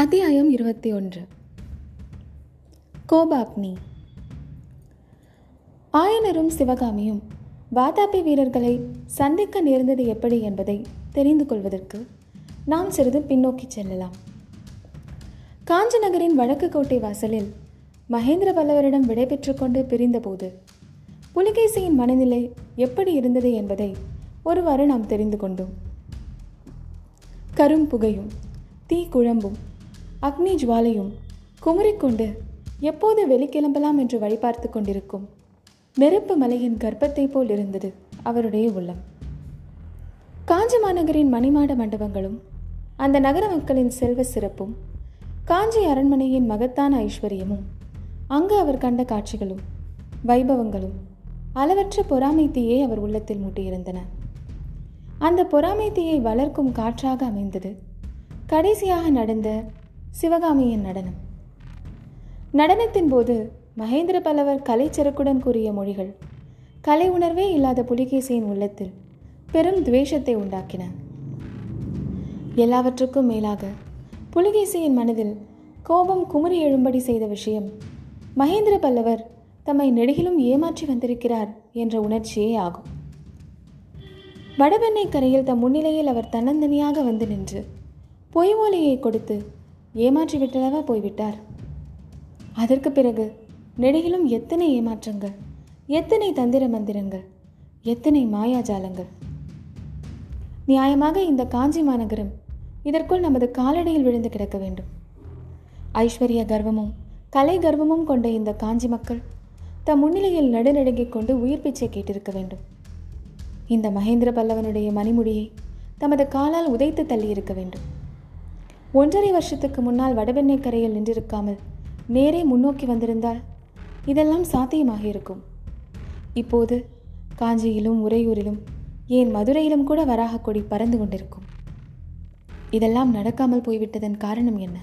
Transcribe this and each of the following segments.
அத்தியாயம் இருபத்தி ஒன்று. கோபாக்னி. ஆயனரும் சிவகாமியும் வாதாபி வீரர்களை சந்திக்க நேர்ந்தது எப்படி என்பதை தெரிந்து கொள்வதற்கு நாம் சிறிது பின்னோக்கி செல்லலாம். காஞ்சி நகரின் வடக்கு கோட்டை வாசலில் மகேந்திர பல்லவரிடம் விடைபெற்று கொண்டு பிரிந்தபோது புலிகேசியின் மனநிலை எப்படி இருந்தது என்பதை ஒருவாறு நாம் தெரிந்து கொண்டோம். கரும் புகையும் தீ குழம்பும் அக்னி ஜுவாலையும் குமுறிக்கொண்டு எப்போது வெளிக்கிளம்பலாம் என்று வழிபார்த்து கொண்டிருக்கும் நெருப்பு மலையின் கர்ப்பத்தை போல் இருந்தது அவருடைய உள்ளம். காஞ்சி மாநகரின் மணிமாட மண்டபங்களும் அந்த நகர மக்களின் செல்வ சிறப்பும் காஞ்சி அரண்மனையின் மகத்தான ஐஸ்வர்யமும் அங்கு அவர் கண்ட காட்சிகளும் வைபவங்களும் அளவற்ற பொறாமை தீயை அவர் உள்ளத்தில் மூட்டியிருந்தன. அந்த பொறாமை தீயை வளர்க்கும் காற்றாக அமைந்தது. கடைசியாக நடந்த சிவகாமியின் நடனம். நடனத்தின் போது மகேந்திர பல்லவர் கலைச்செருக்குடன் கூறிய மொழிகள் கலை உணர்வே இல்லாத புலிகேசியின் உள்ளத்தில் பெரும் துவேஷத்தை உண்டாக்கின. எல்லாவற்றுக்கும் மேலாக புலிகேசியின் மனதில் கோபம் குமரி எழும்படி செய்த விஷயம் மகேந்திர பல்லவர் தம்மை நெடுகிலும் ஏமாற்றி வந்திருக்கிறார் என்ற உணர்ச்சியே ஆகும். வடபெண்ணை கரையில் தம் முன்னிலையில் அவர் தன்னந்தனியாக வந்து நின்று பொய் ஓலையை கொடுத்து ஏமாற்றி விட்டதாக போய்விட்டார்? அதற்கு பிறகு நெடுகிலும் எத்தனை ஏமாற்றங்கள் எத்தனை தந்திர மந்திரங்கள் எத்தனை மாயாஜாலங்கள்? நியாயமாக இந்த காஞ்சி மாநகரம் இதற்குள் நமது காலடியில் விழுந்து கிடக்க வேண்டும். ஐஸ்வர்ய கர்வமும் கலை கர்வமும் கொண்ட இந்த காஞ்சி மக்கள் தம் முன்னிலையில் நடுநடுங்கிக் கொண்டு உயிர் பிச்சை கேட்டிருக்க வேண்டும். இந்த மகேந்திர பல்லவனுடைய மணிமுடியை தமது காலால் உதைத்து தள்ளியிருக்க வேண்டும். ஒன்றரை வருஷத்துக்கு முன்னால் வடவெண்ணை கரையில் நின்றிருக்காமல் நேரே முன்னோக்கி வந்திருந்தால் இதெல்லாம் சாத்தியமாக இருக்கும் இப்போது காஞ்சியிலும் உறையூரிலும் ஏன் மதுரையிலும் கூட வராக கொடி பறந்து கொண்டிருக்கும். இதெல்லாம் நடக்காமல் போய்விட்டதன் காரணம் என்ன?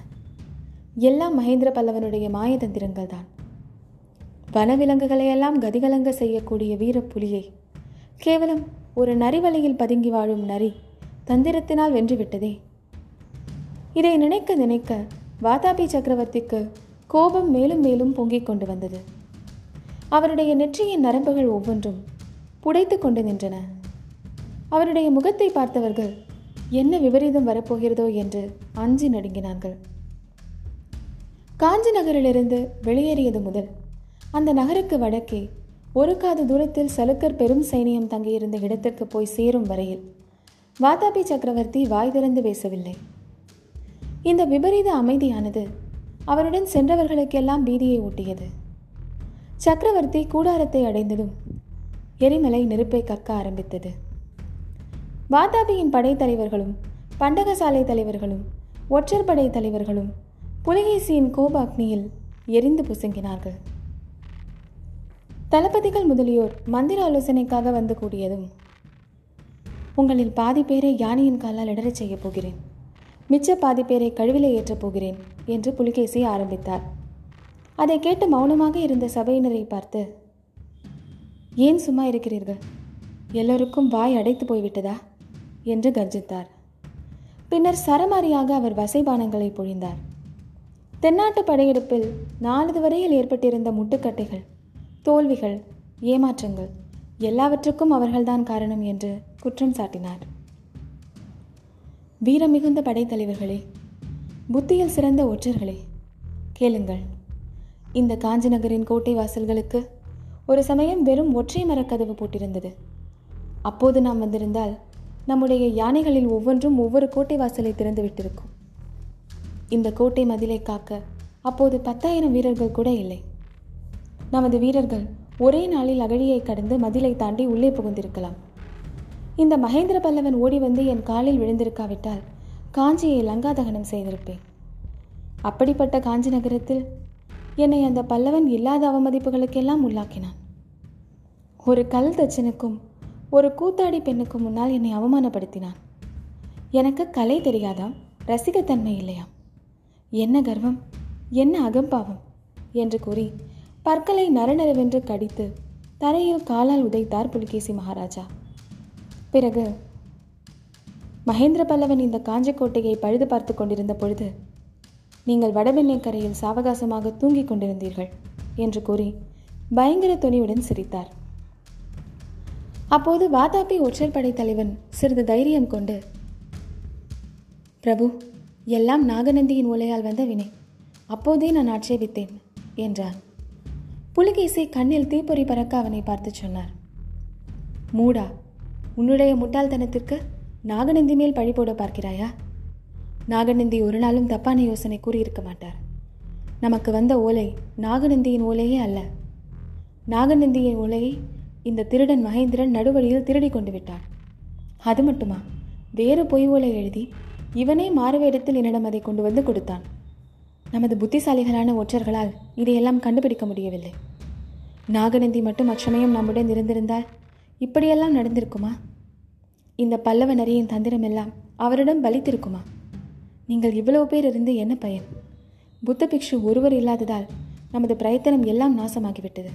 எல்லாம் மகேந்திர பல்லவனுடைய மாயதந்திரங்கள் தான் வனவிலங்குகளையெல்லாம் கதிகலங்க செய்யக்கூடிய வீர புலியை கேவலம் ஒரு நரிவலையில் பதுங்கி வாழும் நரி தந்திரத்தினால் வென்றுவிட்டதே. இதை நினைக்க நினைக்க வாதாபி சக்கரவர்த்திக்கு கோபம் மேலும் மேலும் பொங்கிக் கொண்டு வந்தது. அவருடைய நெற்றியின் நரம்புகள் ஒவ்வொன்றும் புடைத்து கொண்டு நின்றன. அவருடைய முகத்தை பார்த்தவர்கள் என்ன விபரீதம் வரப்போகிறதோ? என்று அஞ்சி நடுங்கினார்கள். காஞ்சி நகரிலிருந்து வெளியேறியது முதல் அந்த நகருக்கு வடக்கே ஒரு காது தூரத்தில் சலுக்கர் பெரும் சைனியம் தங்கியிருந்த இடத்திற்கு போய் சேரும் வரையில் வாதாபி சக்கரவர்த்தி வாய் திறந்து பேசவில்லை. இந்த விபரீத அமைதியானது அவருடன் சென்றவர்களுக்கெல்லாம் பீதியை ஊட்டியது. சக்கரவர்த்தி கூடாரத்தை அடைந்ததும் எரிமலை நெருப்பை கக்க ஆரம்பித்தது. வாதாபியின் படைத்தலைவர்களும் பண்டகசாலை தலைவர்களும் ஒற்றர் படை தலைவர்களும் புலிகேசியின் கோபாக்னியில் எரிந்து புசுங்கினார்கள். தளபதிகள் முதலியோர் மந்திர ஆலோசனைக்காக வந்து கூடியதும் உங்களில் பாதி பேரை யானையின் காலால் இடரச் செய்யப் போகிறேன். மிச்ச பாதி பேரை கழுவில ஏற்றப் போகிறேன் என்று புலிகேசி ஆரம்பித்தார். அதை கேட்டு மௌனமாக இருந்த சபையினரை பார்த்து ஏன் சும்மா இருக்கிறீர்கள்? எல்லோருக்கும் வாய் அடைத்து போய்விட்டதா? என்று கர்ஜித்தார். பின்னர் சரமாரியாக அவர் வசைபானங்களை பொழிந்தார். தென்னாட்டு படையெடுப்பில் நாலு வரையில் ஏற்பட்டிருந்த முட்டுக்கட்டைகள் தோல்விகள் ஏமாற்றங்கள் எல்லாவற்றுக்கும் அவர்கள்தான் காரணம் என்று குற்றம் சாட்டினார். வீரமிகுந்த படைத்தலைவர்களே புத்தியில் சிறந்த ஒற்றர்களே கேளுங்கள். இந்த காஞ்சி நகரின் கோட்டை வாசல்களுக்கு ஒரு சமயம் வெறும் ஒற்றை மரக்கதவு போட்டிருந்தது. அப்போது நாம் வந்திருந்தால் நம்முடைய யானைகளில் ஒவ்வொன்றும் ஒவ்வொரு கோட்டை வாசலை திறந்து விட்டிருக்கும். இந்த கோட்டை மதிலை காக்க அப்போது பத்தாயிரம் வீரர்கள் கூட இல்லை. நமது வீரர்கள் ஒரே நாளில் அகழியை கடந்து மதிலை தாண்டி உள்ளே புகுந்திருக்கலாம். இந்த மகேந்திர பல்லவன் ஓடி வந்து என் காலில் விழுந்திருக்காவிட்டால் காஞ்சியை லங்காதகனம் செய்திருப்பேன். அப்படிப்பட்ட காஞ்சி நகரத்தில் என்னை அந்த பல்லவன் இல்லாத அவமதிப்புகளுக்கெல்லாம் உள்ளாக்கினான். ஒரு கல் தச்சனுக்கும் ஒரு கூத்தாடி பெண்ணுக்கும் முன்னால் என்னை அவமானப்படுத்தினான். எனக்கு கலை தெரியாதாம் ரசிகத்தன்மை இல்லையாம். என்ன கர்வம் என்ன அகம்பாவம் என்று கூறி பற்களை நரநரவென்று கடித்து தரையில் காலால் உதைத்தார் புலிகேசி மகாராஜா. பிறகு மகேந்திர பல்லவன் இந்த காஞ்சிக்கோட்டையை பழுது பார்த்து கொண்டிருந்த பொழுது நீங்கள் வடபெண்ணை கரையில் சாவகாசமாக தூங்கிக் கொண்டிருந்தீர்கள் என்று கூறி பயங்கர துணிவுடன் சிரித்தார். அப்போது வாதாபி ஒற்றற்படை தலைவன் சிறிது தைரியம் கொண்டு பிரபு எல்லாம் நாகநந்தியின் ஓலையால் வந்த வினை. அப்போதே நான் ஆட்சேபித்தேன் என்றான். புலிகேசி கண்ணில் தீப்பொறி பறக்க அவனை பார்த்து சொன்னார். மூடா உன்னுடைய முட்டாள்தனத்திற்கு நாகநந்தி மேல் பழி போட பார்க்கிறாயா? நாகநந்தி ஒரு நாளும் தப்பான யோசனை கூறியிருக்க மாட்டார். நமக்கு வந்த ஓலை நாகநந்தியின் ஓலையே அல்ல. நாகநந்தியின் ஓலையை இந்த திருடன் மகேந்திரன் நடுவழியில் திருடி கொண்டு விட்டான் அது மட்டுமா? வேறு பொய் ஓலை எழுதி இவனே மாறுவேடத்தில் என்னிடம் அதை கொண்டு வந்து கொடுத்தான். நமது புத்திசாலிகளான ஒற்றர்களால் இதையெல்லாம் கண்டுபிடிக்க முடியவில்லை. நாகநந்தி மட்டும் அச்சமயம் நம்முடன் இருந்திருந்தால் இப்படியெல்லாம் நடந்திருக்குமா? இந்த பல்லவ நரியின் தந்திரமெல்லாம் அவரிடம் பலித்திருக்குமா? நீங்கள் இவ்வளவு பேர் இருந்து என்ன பயன்? புத்த பிக்ஷு ஒருவர் இல்லாததால் நமது பிரயத்தனம் எல்லாம் நாசமாகிவிட்டது.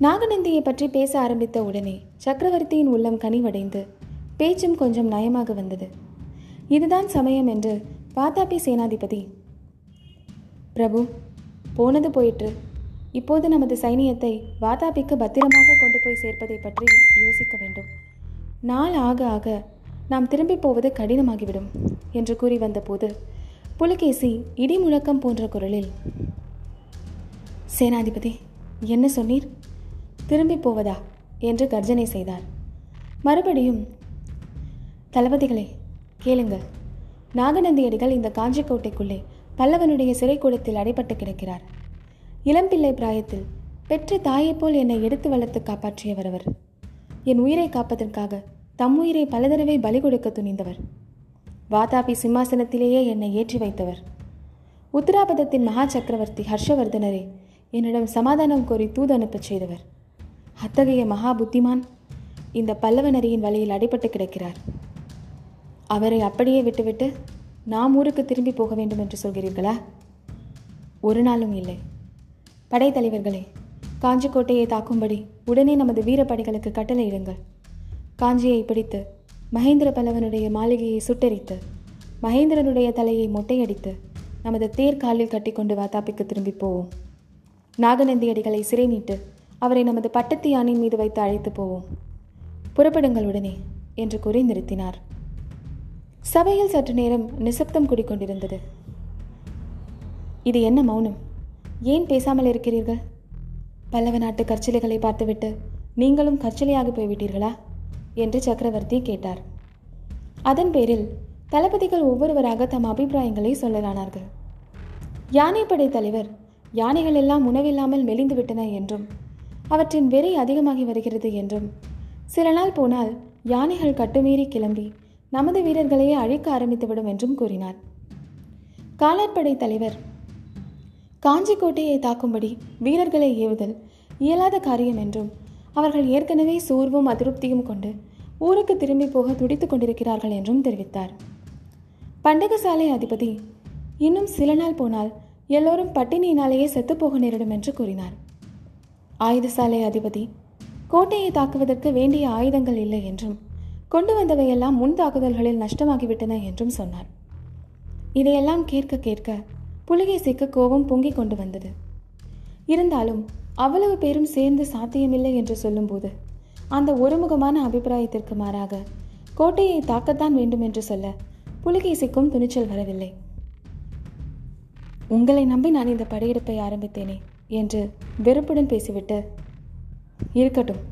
நாகநந்தியை பற்றி பேச ஆரம்பித்த உடனே சக்கரவர்த்தியின் உள்ளம் கனிவடைந்து பேச்சும் கொஞ்சம் நயமாக வந்தது. இதுதான் சமயம் என்று பாத்தாபி சேனாதிபதி பிரபு போனது போயிற்று. இப்போது நமது சைனியத்தை வாதாபிக்கு பத்திரமாக கொண்டு போய் சேர்ப்பதை பற்றி யோசிக்க வேண்டும். நாள் ஆக ஆக நாம் திரும்பி போவது கடினமாகிவிடும் என்று கூறி வந்தபோது புலிகேசி இடி முழக்கம் போன்ற குரலில் சேனாதிபதி என்ன சொன்னீர்? திரும்பி போவதா? என்று கர்ஜனை செய்தார். மறுபடியும் தளபதிகளே கேளுங்கள். நாகநந்தியடிகள் இந்த காஞ்சிக்கோட்டைக்குள்ளே பல்லவனுடைய சிறைக்கூடத்தில் அடைப்பட்டு கிடக்கிறார். இளம்பிள்ளை பிராயத்தில் பெற்ற தாயைப் போல் என்னை எடுத்து வளர்த்து காப்பாற்றியவர் அவர் என் உயிரை காப்பதற்காக தம் உயிரை பல தடவை பலி கொடுக்க துணிந்தவர். வாதாபி சிம்மாசனத்திலேயே என்னை ஏற்றி வைத்தவர். உத்தராபதத்தின் மகா சக்கரவர்த்தி ஹர்ஷவர்தனரே என்னிடம் சமாதானம் கோரி தூது அனுப்பச் செய்தவர். அத்தகைய மகா புத்திமான் இந்த பல்லவ நரியின் வழியில் அடிபட்டு கிடக்கிறார். அவரை அப்படியே விட்டுவிட்டு நாம் ஊருக்கு திரும்பி போக வேண்டும் என்று சொல்கிறீர்களா? ஒரு நாளும் இல்லை. படைத்தலைவர்களே காஞ்சிக்கோட்டையை தாக்கும்படி உடனே நமது வீரப்படைகளுக்கு கட்டளையிடுங்கள் காஞ்சியை பிடித்து மகேந்திர பல்லவனுடைய மாளிகையை சுட்டெரித்து மகேந்திரனுடைய தலையை மொட்டையடித்து நமது தேர் காலில் கட்டிக்கொண்டு வாத்தாப்பிக்கு திரும்பி போவோம். நாகநந்தி அடிகளை சிறை மீட்டு அவரை நமது பட்டத்து யானையின் மீது வைத்து அழைத்து போவோம். புறப்படுங்கள் உடனே என்று கூறி நிறுத்தினார். சபையில் சற்று நேரம் நிசப்தம் குடிக்கொண்டிருந்தது. இது என்ன மௌனம்? ஏன் பேசாமல் இருக்கிறீர்கள்? பல்லவ நாட்டு கற்சிலைகளை பார்த்துவிட்டு நீங்களும் கற்சிலையாக போய்விட்டீர்களா? என்று சக்கரவர்த்தி கேட்டார். அதன் பேரில் தளபதிகள் ஒவ்வொருவராக தம் அபிப்பிராயங்களை சொல்லலானார்கள். யானைப்படை தலைவர் யானைகள் எல்லாம் உணவில்லாமல் மெலிந்து விட்டன என்றும் அவற்றின் வெறி அதிகமாகி வருகிறது என்றும் சில நாள் போனால் யானைகள் கட்டுமீறி கிளம்பி நமது வீரர்களையே அழிக்க ஆரம்பித்துவிடும் என்றும் கூறினார். காலாட்படை தலைவர் காஞ்சி கோட்டையை தாக்கும்படி வீரர்களை ஏவுதல் இயலாத காரியம் என்றும் அவர்கள் ஏற்கனவே சோர்வும் அதிருப்தியும் கொண்டு ஊருக்கு திரும்பி போக துடித்துக் கொண்டிருக்கிறார்கள் என்றும் தெரிவித்தார். பண்டகசாலை அதிபதி இன்னும் சில நாள் போனால் எல்லோரும் பட்டினியினாலேயே செத்துப்போக நேரிடும் என்று கூறினார். ஆயுதசாலை அதிபதி கோட்டையை தாக்குவதற்கு வேண்டிய ஆயுதங்கள் இல்லை என்றும் கொண்டு வந்தவையெல்லாம் முன் தாக்குதல்களில் நஷ்டமாகிவிட்டன என்றும் சொன்னார். இதையெல்லாம் கேட்க கேட்க புலிகேசிக்கு கோபம் பொங்கிக் கொண்டு வந்தது. இருந்தாலும் அவ்வளவு பேரும் சேர்ந்து சாத்தியமில்லை என்று சொல்லும்போது அந்த ஒருமுகமான அபிப்பிராயத்திற்கு மாறாக கோட்டையை தாக்கத்தான் வேண்டும் என்று சொல்ல புலிகேசிக்கும் துணிச்சல் வரவில்லை. உங்களை நம்பி நான் இந்த படையெடுப்பை ஆரம்பித்தேனே என்று வெறுப்புடன் பேசிவிட்டு இருக்கட்டும்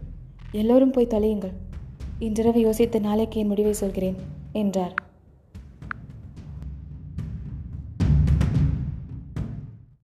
எல்லோரும் போய் தொலையுங்கள். இன்றிரவு யோசித்து நாளைக்கு என் முடிவை சொல்கிறேன் என்றார்.